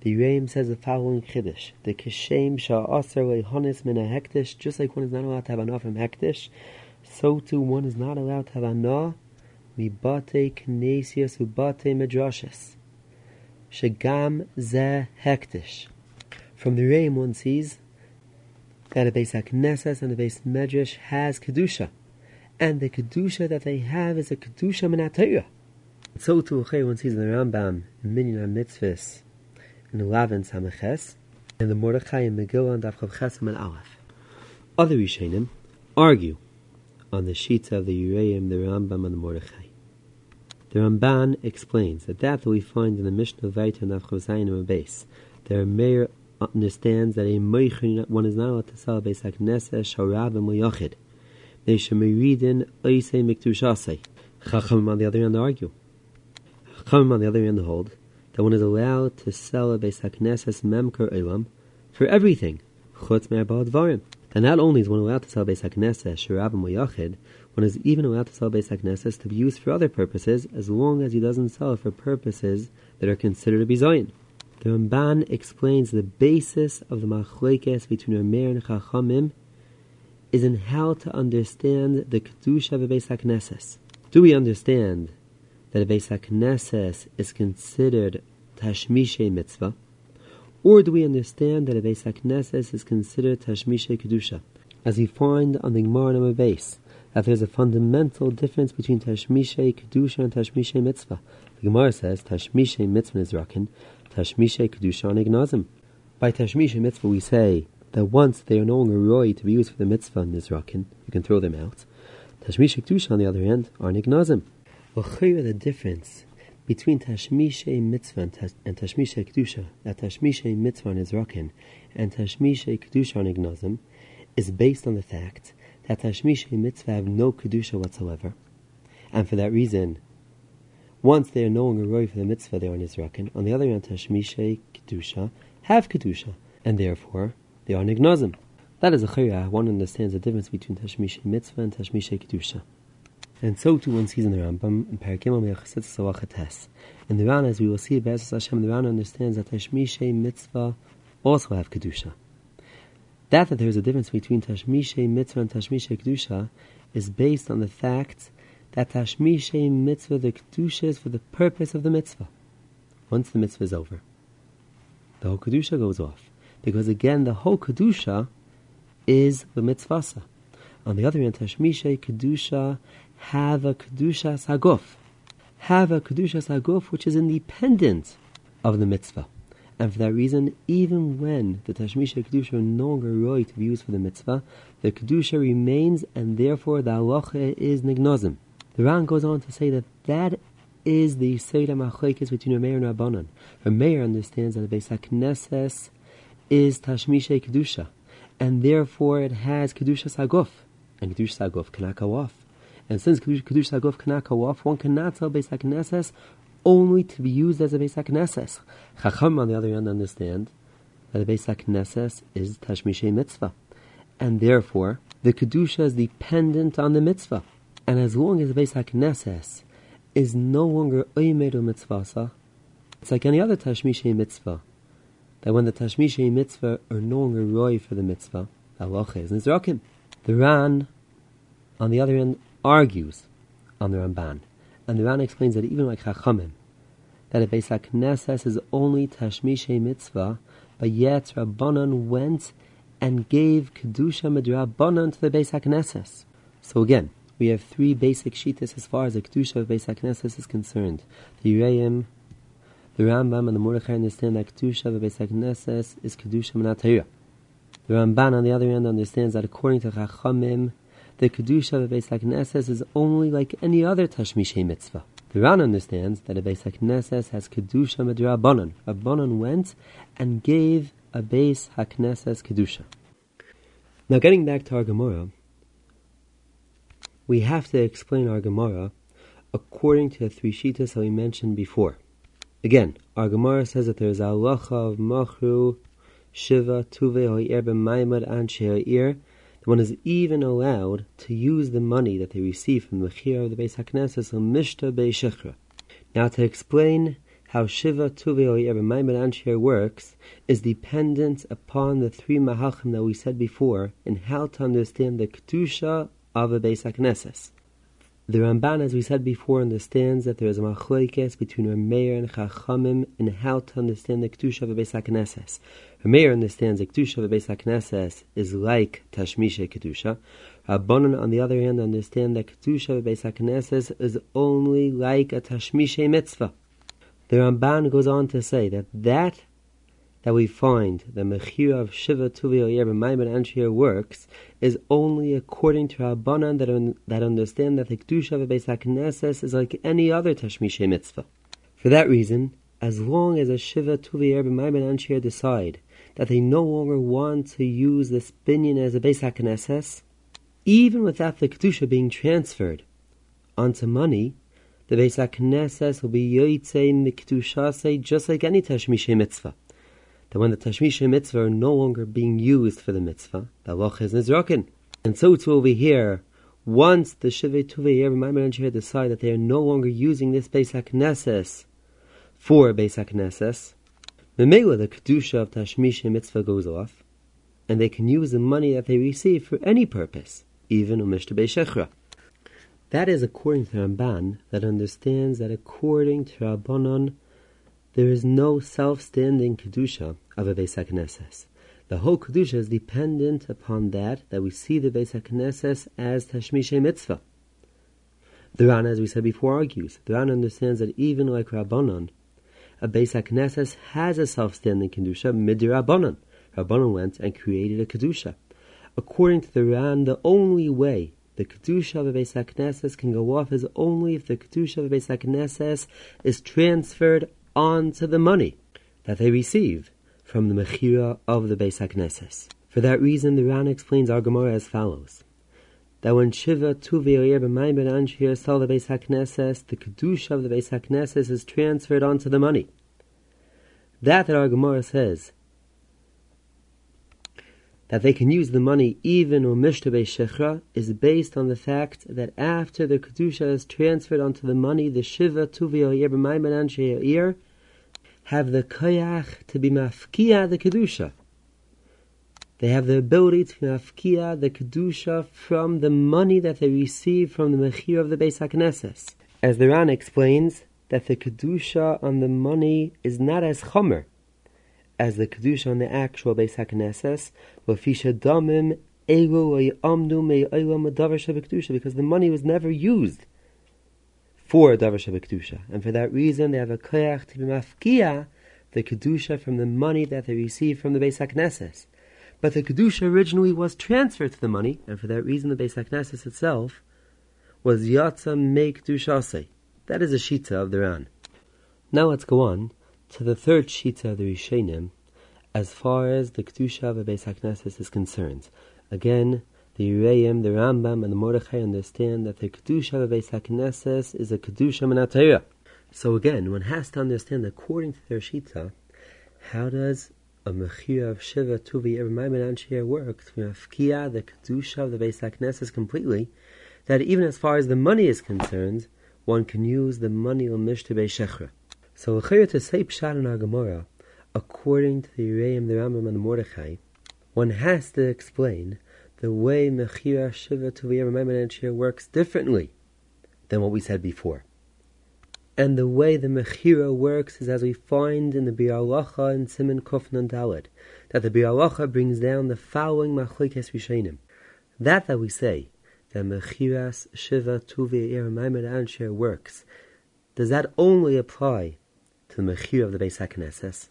The Reim says the following Chiddush: The Kishem Sha'asar Lehonis Min Hektish, just like one is not allowed to have anah from Hektish, so too one is not allowed to have anah Mibate Kinesias Ubate Midrashes. Shagam Ze Hektish. From the Reim one sees that a Beis HaKnesses and a Beis Medrash has Kedusha. And the Kedusha that they have is a Kedusha Minatayah. So too one sees the Rambam in Minyan Mitzvahs in Lavin Samaches and the Mordechai in Megillah and Avchav Chesam and Aleph. Other Rishonim argue on the sheets of the Yereim, the Rambam, and the Mordechai. The Ramban explains that that that we find in the Mishnah Vaita and Avchozayin base, the mayor understands that a moichin one is not allowed to sell a base hakneseh sharav and moyachid. They should be reading oisei miktushasei. Chachamim on the other hand argue. Chachamim on the other hand hold that one is allowed to sell a base hakneseh memker elam for everything chutz me'arbad varim. And not only is one allowed to sell Beis HaKnesses, Shirav and Moyachid, one is even allowed to sell Beis HaKnesses to be used for other purposes, as long as he doesn't sell for purposes that are considered to be Zion. The Ramban explains the basis of the machlekes between Rameir and Chachamim is in how to understand the Kedusha of Beis. Do we understand that a Beis is considered Tashmishe Mitzvah? Or do we understand that a Beis is considered Tashmishe Kedusha? As we find on the Gemara Nama base, that there's a fundamental difference between Tashmishe Kedusha and Tashmishe Mitzvah. The Gemara says Tashmishe Mitzvah is Rakin, Tashmishe Kedusha Ignazim. By Tashmishe Mitzvah we say that once they are no longer roy to be used for the Mitzvah in Nizrakin, you can throw them out. Tashmishe Kedusha on the other hand are Nignazim. Well, the difference between Tashmishe Mitzvah and, tash, and Tashmishe Kedusha, that Tashmishe Mitzvah is Rakin and Tashmishe Kedusha on Ignazim, is based on the fact that Tashmishe Mitzvah have no Kedusha whatsoever. And for that reason, once they are no longer roy for the mitzvah, they are Nizrakin. On the other hand, Tashmishay Kedusha have Kedusha, and therefore they are Nignazim. That is a chayah. One understands the difference between Tashmishay Mitzvah and Tashmishay Kedusha. And so too one sees in the Rambam in Parakim Mechasit Salachates. In the Rana, as we will see, Be'ez Hashem, the Rana understands that Tashmishay Mitzvah also have Kedusha. That that there is a difference between Tashmishay Mitzvah and Tashmishay Kedusha is based on the fact that Tashmishe Mitzvah, the Kedusha is for the purpose of the Mitzvah. Once the Mitzvah is over, the whole Kedusha goes off. Because again, the whole Kedusha is the Mitzvah. On the other hand, Tashmishe Kedusha have a Kedusha Saguf. Have a Kedusha Saguf which is independent of the mitzvah. And for that reason, even when the Tashmisha Kedusha are no longer right to be used for the mitzvah, the Kedusha remains and therefore the halacha is nignozim. The Ran goes on to say that that is the Seder Machlekes between Rameir and Rabbanon. Rameir understands that the Beis HaKnesses is Tashmisha Kedusha, and therefore it has Kedusha Saguf. And Kedusha Saguf cannot go off. And since Kedusha Saguf cannot go off, one cannot sell Beis HaKnesses only to be used as a Beis HaKnesses. Chacham, on the other hand, understand that the Beis HaKnesses is Tashmishay Mitzvah. And therefore, the Kedusha is dependent on the Mitzvah. And as long as the Beis HaKnesses is no longer Oymeru Mitzvah, it's like any other Tashmishay Mitzvah that when the Tashmishay mitzvah are no longer roy for the mitzvah, Allah is nizrakim. The Ran, on the other hand, argues on the Ramban, and the Ran explains that even like Chachamim, that a Beis HaKnesses is only Tashmishay mitzvah, but yet Rabbanan went and gave Kedusha Midrabanan to the Beis HaKnesses. So again, we have three basic shitas as far as the Kedusha of Beis HaKnesses is concerned. The Yereim, the Rambam, and the Mordechai understand that Kedusha of Beis HaKnesses is Kedusha Minatayra. The Ramban, on the other hand, understands that according to Chachamim, the Kedusha of Beis HaKnesses is only like any other Tashmishay mitzvah. The Ran understands that a Beis HaKnesses has Kedusha Midrabanan. Rabbanan went and gave a Beis HaKnesses Kedusha. Now getting back to our Gemara, we have to explain our Gemara according to the three shitas that we mentioned before. Again, our Gemara says that there is a halacha of machru, shiva, tuve, ho'ir, b'maimad, and she'ir, that one is even allowed to use the money that they receive from the Mechir of the Beis on Mishta Be'eshechra. Now to explain how Shiva, Tuve, Ho'ir, b'maimad, and she'ir works is dependent upon the three Mahachim that we said before and how to understand the Kedusha of a Beis HaKnesses. The Ramban, as we said before, understands that there is a machlokes between Rameir and Chachamim in how to understand the Kedusha of a Beis HaKnesses. Rameir understands the Kedusha of a Beis HaKnesses is like Tashmisha Kedusha. Rabbanon, on the other hand, understand that Kedusha of a Beis HaKnesses is only like a Tashmisha Mitzvah. The Ramban goes on to say that that that we find the Mechira of Shiva Tuvi Oyer Maimon Anshir works is only according to Rabbanan that, un, that understand that the Kedusha of Beis HaKnesses is like any other Tashmishay mitzvah. For that reason, as long as a Shiva Tuvi Oyer Maimon Anshir decide that they no longer want to use this binyan as a Beis HaKnesses, even without the Kedusha being transferred onto money, the Beis HaKnesses will be Yoytze Mikdusha just like any Tashmishay mitzvah that when the Tashmisha mitzvah are no longer being used for the mitzvah, the loch is nizrakin. And so too over here, once the Shivei Tuvei Yer and decide that they are no longer using this Beis HaKnesses for Beis HaKnesses, Memela, the Kedusha of Tashmisha mitzvah goes off, and they can use the money that they receive for any purpose, even Umishta Shechra. That is according to Ramban, that understands that according to Rabbanon, there is no self-standing kedusha of a Beis HaKnesses. The whole kedusha is dependent upon that that we see the Beis HaKnesses as Tashmishay Mitzvah. The Ran, as we said before, argues. The Ran understands that even like Rabbanon, a Beis HaKnesses has a self-standing kedusha mid Rabbanon. Rabbanon went and created a kedusha. According to the Ran, the only way the kedusha of a Beis HaKnesses can go off is only if the kedusha of a Beis HaKnesses is transferred on to the money that they receive from the Mechira of the Beis HaKnesses. For that reason, the Ran explains our Gemara as follows. That when Shiva, Tuvi, Oyer, B'mayim, Ben Anshir sell the Beis HaKnesses, the Kedusha of the Beis HaKnesses is transferred onto the money. That that our Gemara says, that they can use the money even or mishtabe shechra is based on the fact that after the kedusha is transferred onto the money, the shiva tuvi or have the koyach to be mafkia the kedusha. They have the ability to mafkia the kedusha from the money that they receive from the mechir of the Beis Haknesses. As the Ran explains, that the kedusha on the money is not as chomer as the kedusha on the actual Beis Haknesses, v'fisha damim because the money was never used for davar kedusha, and for that reason they have a koyach to be mafkia the kedusha from the money that they receive from the Beis Haknesses. But the kedusha originally was transferred to the money, and for that reason the Beis Haknesses itself was yatsa make dushase. That is a shita of the Ran. Now let's go on to the third shita of the Rishonim, as far as the Kedusha of the Beis HaKnesses is concerned. Again, the Yereim, the Rambam, and the Mordechai understand that the Kedusha of Beis HaKnesses is a Kedusha Menatayah. So again, one has to understand, according to their Shita, how does a Mechir of Shiva Tuvi Ermaiman Anshir work to Mafkia the Kedusha of the Beis HaKnesses completely, that even as far as the money is concerned, one can use the money on Mishte Shechra. So, to say Pshat in our Gemara, according to the Yereim, the Rambam, and the Mordechai, one has to explain the way Mechira Shiva Tuviyah Maimon works differently than what we said before. And the way the Mechira works is as we find in the Biur Halacha and Simon Kufnan Daled, that the Biur Halacha brings down the following Machlekes Rishonim. That that we say, that Mechiras Shiva Tuviyah Maimon works, does that only apply to the Mechira of the Beis HaKnesses?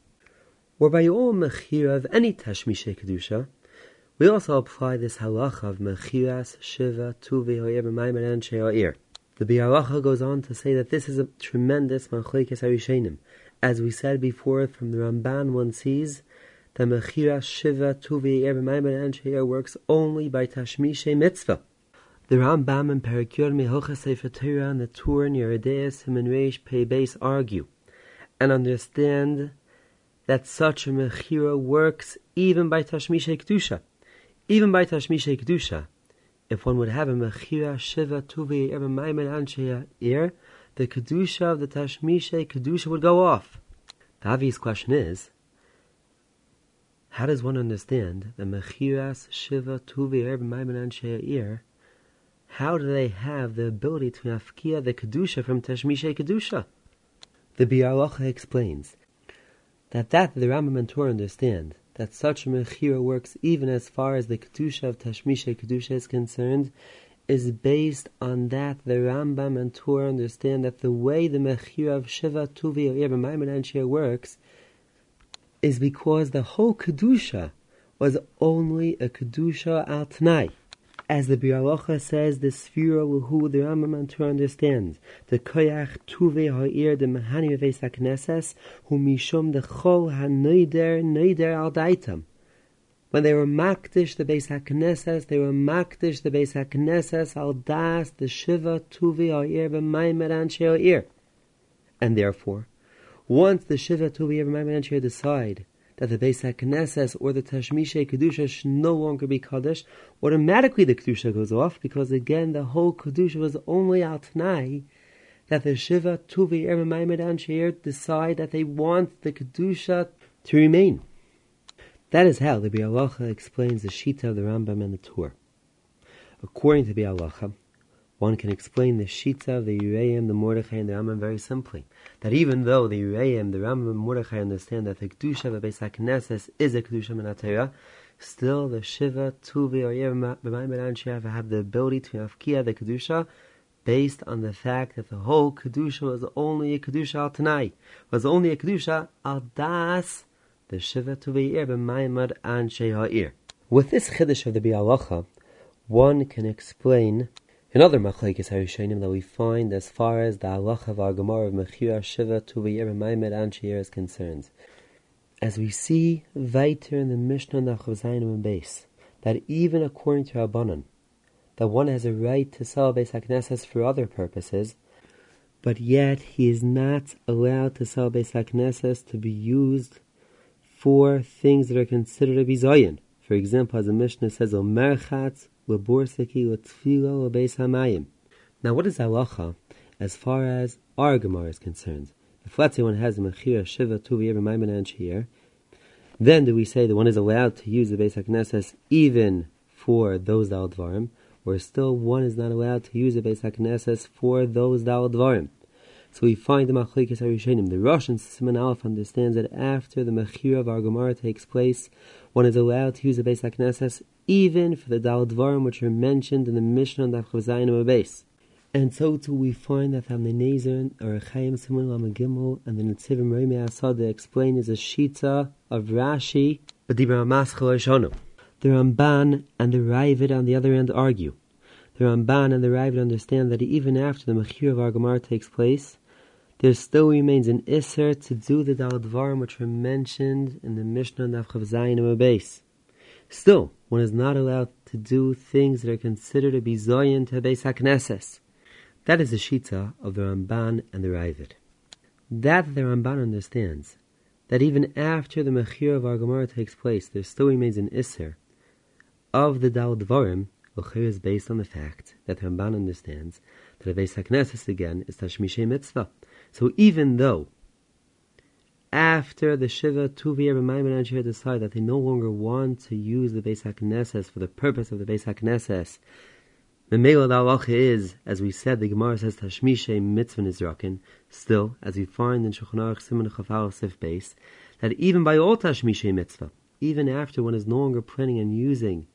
Or by all Mechira of any Tashmishe Kedusha, we also apply this halacha of mechiras shiva tuvi and she'a'ir. The Biur Halacha goes on to say that this is a tremendous machlekes harishenim. As we said before, from the Ramban one sees that mechiras shiva tuvi and she'a'ir works only by tashmishe mitzvah. The Rambam and Perikur Mehocha Sefer Torah and the Tur and Yeredeus Himen Reish Pei Beis argue and understand that such a mechira works even by Tashmishe Kedusha even by Tashmisha Kedusha, if one would have a Mechira Shiva Tuvi Ever Maimed Ansheya ear, the Kedusha of the Tashmisha Kedusha would go off. The obvious question is, how does one understand the Mechiras Shiva Tuvi Ever Maimed Ansheya ear? How do they have the ability to afkia the Kedusha from Tashmisha Kedusha? The Biur Halacha explains that that the Rambam and Tur understand that such a mechira works even as far as the kedusha of Tashmisha kedusha is concerned, is based on that the Rambam and Tur understand that the way the mechira of Shiva Tuvi or Maimon works is because the whole kedusha was only a kedusha al tnai. As the Biur Halacha says, the Sphira who the Rambam to understands, the Koyach Tuve Ha'ir, the Mahani Veves HaKnesses, who Mishum the Chol HaNoider, Noider Al Daitam. When they were Makdish, the Beis HaKnesses, they were Makdish, the Beis HaKnesses, Al the Shiva Tuve Ha'ir, B'maymer Anshe Ha'ir. And therefore, once the Shiva Tuve Ha'ir, B'maymer Anshe decide that the Beis HaKnesses or the Tashmisha Kedusha should no longer be Kaddish, automatically the Kedusha goes off because again the whole Kedusha was only al Tanai that the Shiva, Tuvi, Ermaimed, and Sheir decide that they want the Kedusha to remain. That is how the Biur Halacha explains the Shita of the Rambam and the Tur. According to Biur Halacha, one can explain the Shita, the Yereim, the Mordechai, and the Rambam very simply. That even though the Yereim, the Rambam, and Mordechai understand that the Kedusha of Beis HaKnesses is a Kedusha Minatera, still the Shiva, Tuvi, or B'mayim have the ability to Afkia the Kedusha based on the fact that the whole Kedusha was only a Kedusha al Tanai, was only a Kedusha al Das, the Shiva, Tuvi, Yev B'mayim Anshe Ha'ir. With this Chiddush of the Biur Halacha, one can explain Another machlekes harishonim that we find as far as the halacha of our Gemara of Mechira Shiva to Tuvayir Maimed Anshir is concerned. As we see weiter in the Mishnah Nachav Zayinim base, that even according to Rabbanon, that one has a right to sell Beis HaKnesses for other purposes, but yet he is not allowed to sell Beis HaKnesses to be used for things that are considered a bizayin. For example, as the Mishnah says, Omerchatz now, what is halacha as far as our Gemara is concerned? If let's say one has a mechira shiva tuvi every maiman here, then do we say that one is allowed to use the Beis HaKnesses even for those Dal or still one is not allowed to use the Beis HaKnesses for those Dal? So we find the Machlekes Harishonim. The Russian Simon Aleph understands that after the Mechira of our Gemara takes place, one is allowed to use the Beis HaKnesses even for the Dal Dvarim which are mentioned in the Mishnah and the Chazayin base. And so too we find that from the Nezer or Chaim Simon Gimel and the Netzivim Rami Asad explain is a Shita of Rashi, but the The Ramban and the Raavad on the other end argue. The Ramban and the Raavad understand that even after the Mechir of our Gemara takes place, there still remains an Isser to do the Dal Dvarim which were mentioned in the Mishnah and the Chazayin base. Still, one is not allowed to do things that are considered to be zoyin to Beis HaKnesses. That is the Shita of the Ramban and the Raavad. That the Ramban understands, that even after the Mechir of our Gemara takes place, there still remains an Isser of the Dal Dvarim, is based on the fact that the Ramban understands that a Beis HaKnesses again is Tashmishay Mitzvah. So even though after the Shiva Tuvir and Maimon decide that they no longer want to use the Beis HaKnesses for the purpose of the Beis HaKnesses, the Halacha is, as we said, the Gemara says Tashmishe Mitzvah Nizrakin. Still, as we find in Shulchan Aruch Simon Chafal Sif Base, that even by all Tashmishe Mitzvah, even after one is no longer planning and using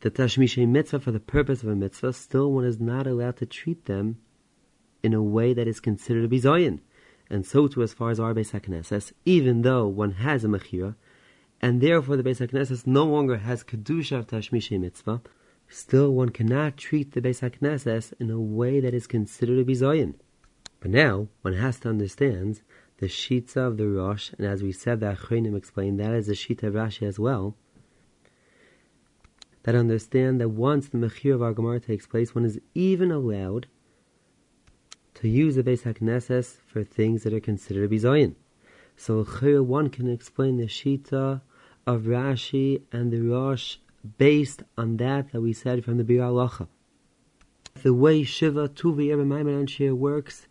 the Tashmishe Mitzvah for the purpose of a mitzvah, still one is not allowed to treat them in a way that is considered a bizayin. And so too as far as our Beis HaKnesses, even though one has a Mechira, and therefore the Beis HaKnesses no longer has Kedusha of Tashmishe Mitzvah, still one cannot treat the Beis HaKnesses in a way that is considered a bizayin. But now one has to understand the Shita of the Rosh, and as we said, the Achronim explained that is the Shita of Rashi as well. That understand that once the Mechir of our Gemara takes place, one is even allowed to use the Beis HaKnesses for things that are considered bizayin. So one can explain the Shita of Rashi and the Rosh based on that that we said from the Biur Halacha. The way Shiva Tuvi Maimon Shir works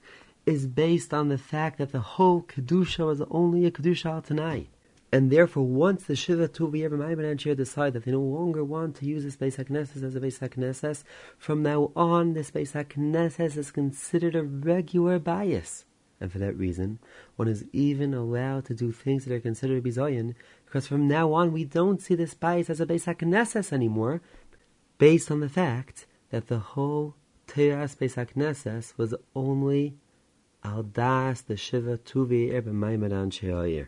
is based on the fact that the whole Kedusha was only a Kedusha al Tanai. And therefore, once the Shiva Tuvi Maimon Shir decide that they no longer want to use this Beis HaKnesses as a Beis HaKnesses, from now on, this Beis HaKnesses is considered a regular bias. And for that reason, one is even allowed to do things that are considered bizayin, because from now on we don't see this bias as a Beis HaKnesses anymore, based on the fact that the whole Teras Beis HaKnesses was only al das the Shiva Tuvi Erbe Maimadan She'ayir.